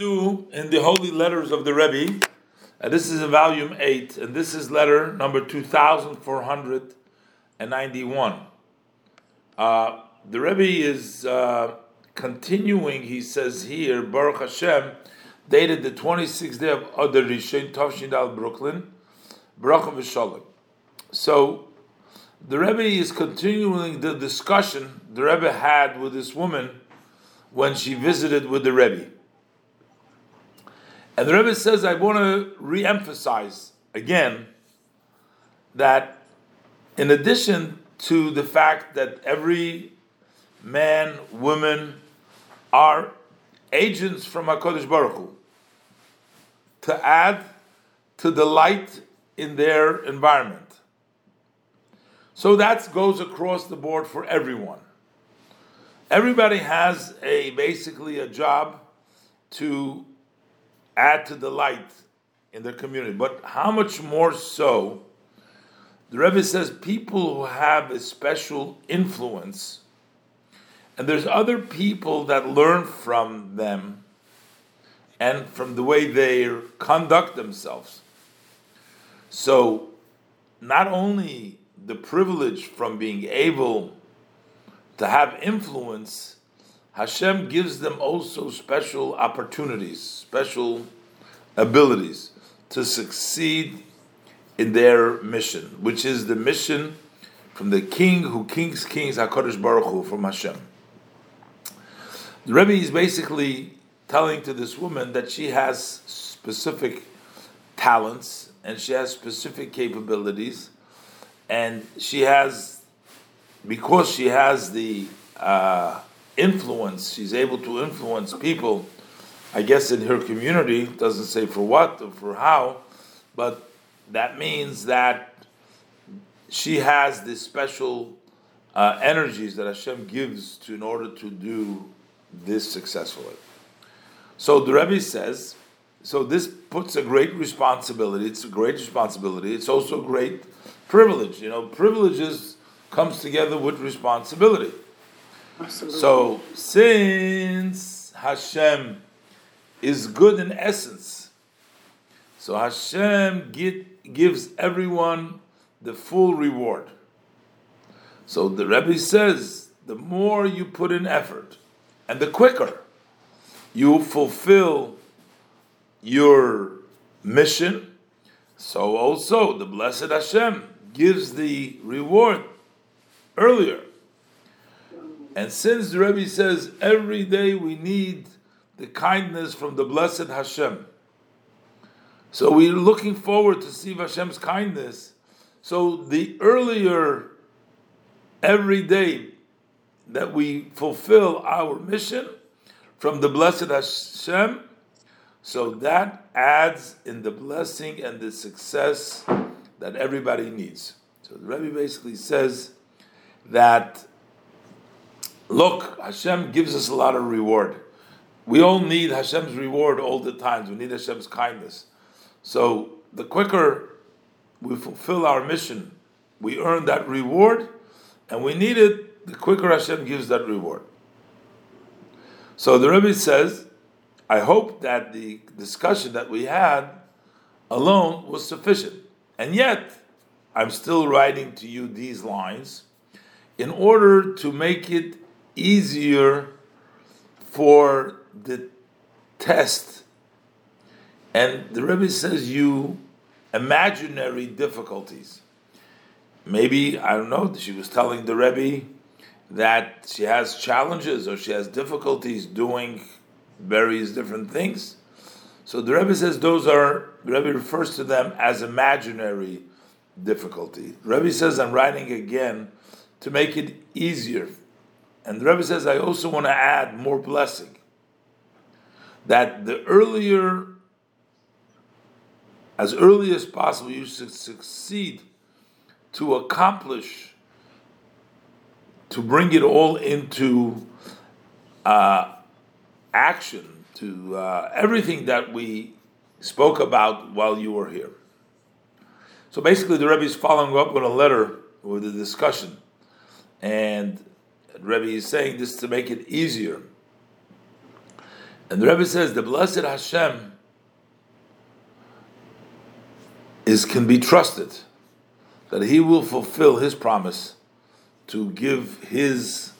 do in the Holy Letters of the Rebbe. Uh, this is in volume 8, and this is letter number 2491. Uh, the Rebbe is uh, continuing, he says here, Baruch Hashem, dated the 26th day of Adar Rishon, Tavshin al Brooklyn, Baruch V'Shalom. So, the Rebbe is continuing the discussion the Rebbe had with this woman when she visited with the Rebbe. And the Rebbe says, I want to re emphasize again that in addition to the fact that every man, woman are agents from HaKadosh Baruch Hu, to add to the light in their environment. So that goes across the board for everyone. Everybody has a basically a job to add to the light in their community. But how much more so? The Rebbe says people who have a special influence, and there's other people that learn from them and from the way they conduct themselves. So, not only the privilege from being able to have influence, Hashem gives them also special opportunities, special abilities to succeed in their mission, which is the mission from the King who kings kings Hakadosh Baruch Hu from Hashem. The Rebbe is basically telling to this woman that she has specific talents and she has specific capabilities, and she has because she has the uh, influence, she's able to influence people, I guess in her community, doesn't say for what or for how, but that means that she has this special uh, energies that Hashem gives to in order to do this successfully. So the Rebbe says, so this puts a great responsibility. It's a great responsibility. It's also a great privilege. You know, privileges comes together with responsibility. Absolutely. So, since Hashem is good in essence, so Hashem get, gives everyone the full reward. So the Rebbe says, the more you put in effort, and the quicker you fulfill your mission, so also the blessed Hashem gives the reward earlier. And since the Rebbe says every day we need the kindness from the blessed Hashem, so we're looking forward to see Hashem's kindness. So the earlier every day that we fulfill our mission from the blessed Hashem, so that adds in the blessing and the success that everybody needs. So the Rebbe basically says that look, Hashem gives us a lot of reward. We all need Hashem's reward all the times. We need Hashem's kindness. So the quicker we fulfill our mission, we earn that reward, and we need it, the quicker Hashem gives that reward. So the Rebbe says, I hope that the discussion that we had alone was sufficient. And yet, I'm still writing to you these lines in order to make it easier for the test. And the Rebbe says you imaginary difficulties. Maybe, I don't know, she was telling the Rebbe that she has challenges or she has difficulties doing various different things. So the Rebbe says those are, the Rebbe refers to them as imaginary difficulty. The Rebbe says, I'm writing again to make it easier. And the Rebbe says, I also want to add more blessing. That the earlier, as early as possible, you should succeed to accomplish, to bring it all into uh, action, to uh, everything that we spoke about while you were here. So basically, the Rebbe is following up with a letter with a discussion and Rebbe is saying this to make it easier. And the Rebbe says the blessed Hashem is can be trusted that he will fulfill his promise to give his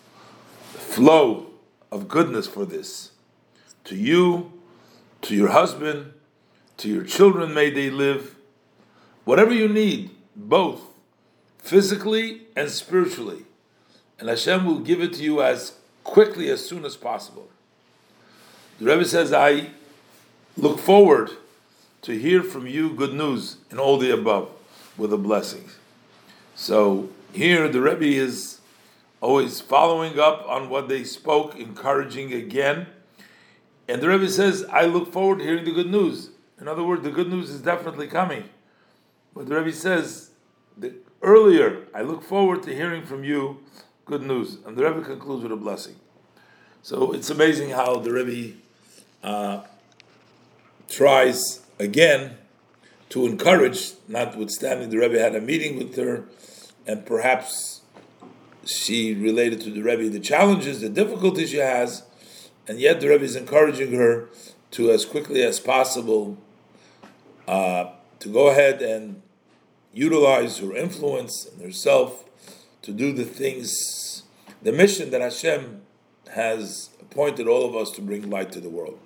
flow of goodness for this to you, to your husband, to your children, may they live. Whatever you need, both physically and spiritually. And Hashem will give it to you as quickly as soon as possible. The Rebbe says, I look forward to hear from you good news and all the above with the blessings. So here the Rebbe is always following up on what they spoke, encouraging again. And the Rebbe says, I look forward to hearing the good news. In other words, the good news is definitely coming. But the Rebbe says, the, earlier, I look forward to hearing from you good news. And the Rebbe concludes with a blessing. So it's amazing how the Rebbe uh, tries again to encourage, notwithstanding the Rebbe had a meeting with her, and perhaps she related to the Rebbe the challenges, the difficulties she has, and yet the Rebbe is encouraging her to, as quickly as possible, uh, to go ahead and utilize her influence and herself to do the things, the mission that Hashem has appointed all of us to bring light to the world.